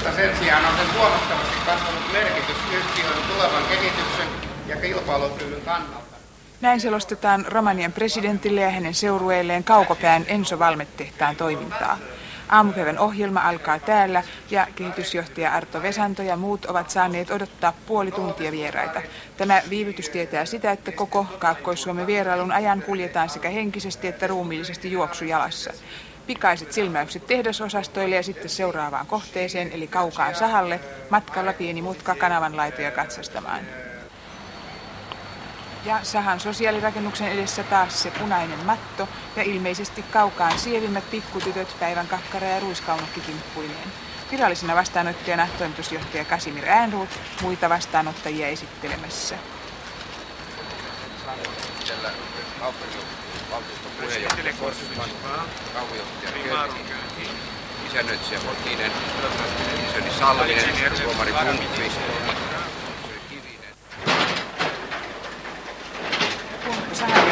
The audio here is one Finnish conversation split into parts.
mutta sen sijaan on sen huomattavasti kasvanut merkitys yhtiön tulevan kehityksen ja kilpailukyvyn kannalta. Näin selostetaan Romanian presidentille ja hänen seurueelleen kaukopään Enso Valmetehtaan toimintaa. Aamupäivän ohjelma alkaa täällä ja kehitysjohtaja Arto Vesanto ja muut ovat saaneet odottaa puoli tuntia vieraita. Tämä viivytys tietää sitä, että koko Kaakkois-Suomen vierailun ajan kuljetaan sekä henkisesti että ruumiillisesti juoksujalassa. Pikaiset silmäykset tehdasosastoille ja sitten seuraavaan kohteeseen eli kaukaan sahalle, matkalla pieni mutka kanavan laitoja katsastamaan. Ja sahan sosiaalirakennuksen edessä taas se punainen matto ja ilmeisesti kaukaan sievimmät pikkutytöt päivän kakkara ja ruiskaunokki kimppuineen. Virallisena vastaanottajana toimitusjohtaja Kasimir Äänruut, muita vastaanottajia esittelemässä. Valtuuston puheenjohtaja Forsman, kaupunjohtaja Kölki, isännöitsijä Potinen, isäni Salminen, tuomari Blomqvist,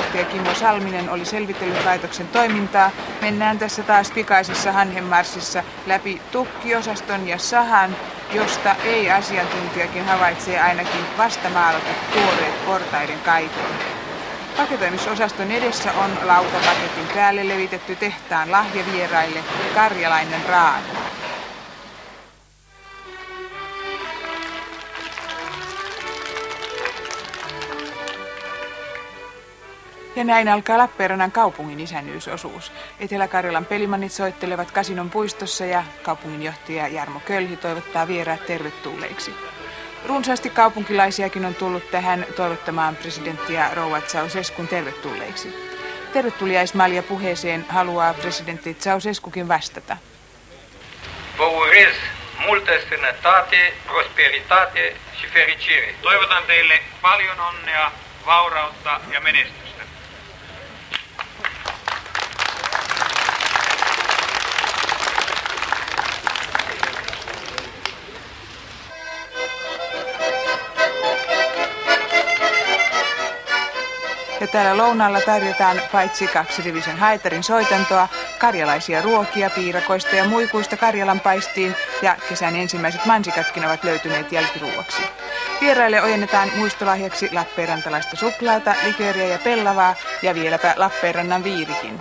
sahanjohtaja Kimmo Salminen oli selvitellyt laitoksen toimintaa, mennään tässä taas pikaisessa hanhenmarssissa läpi tukkiosaston ja sahan, josta ei asiantuntijakin havaitsee ainakin vastamaalatut tuoreet portaiden kaitot. Paketoimisosaston edessä on lautapaketin päälle levitetty tehtaan lahjavieraille karjalainen raanu. Ja näin alkaa Lappeenrannan kaupungin isännyysosuus. Etelä-Karjalan pelimannit soittelevat Kasinon puistossa ja kaupunginjohtaja Jarmo Kölhi toivottaa vieraat tervetulleiksi. Runsaasti kaupunkilaisiakin on tullut tähän toivottamaan presidenttiä Rouva Ceausescun tervetulleiksi. Tervetuliaismalja puheeseen haluaa presidentti Ceausescukin vastata. Vă urez multă sănătate, prosperitate și fericire. Toivotan teille paljon onnea, vaurautta ja menestystä. Ja täällä lounaalla tarjotaan paitsi kaksi rivisen haitarin soitantoa, karjalaisia ruokia piirakoista ja muikuista Karjalan paistiin ja kesän ensimmäiset mansikatkin ovat löytyneet jälkiruuaksi. Vieraille ojennetaan muistolahjaksi Lappeenrantalaista suklaata, likööriä ja pellavaa ja vieläpä Lappeenrannan viirikin.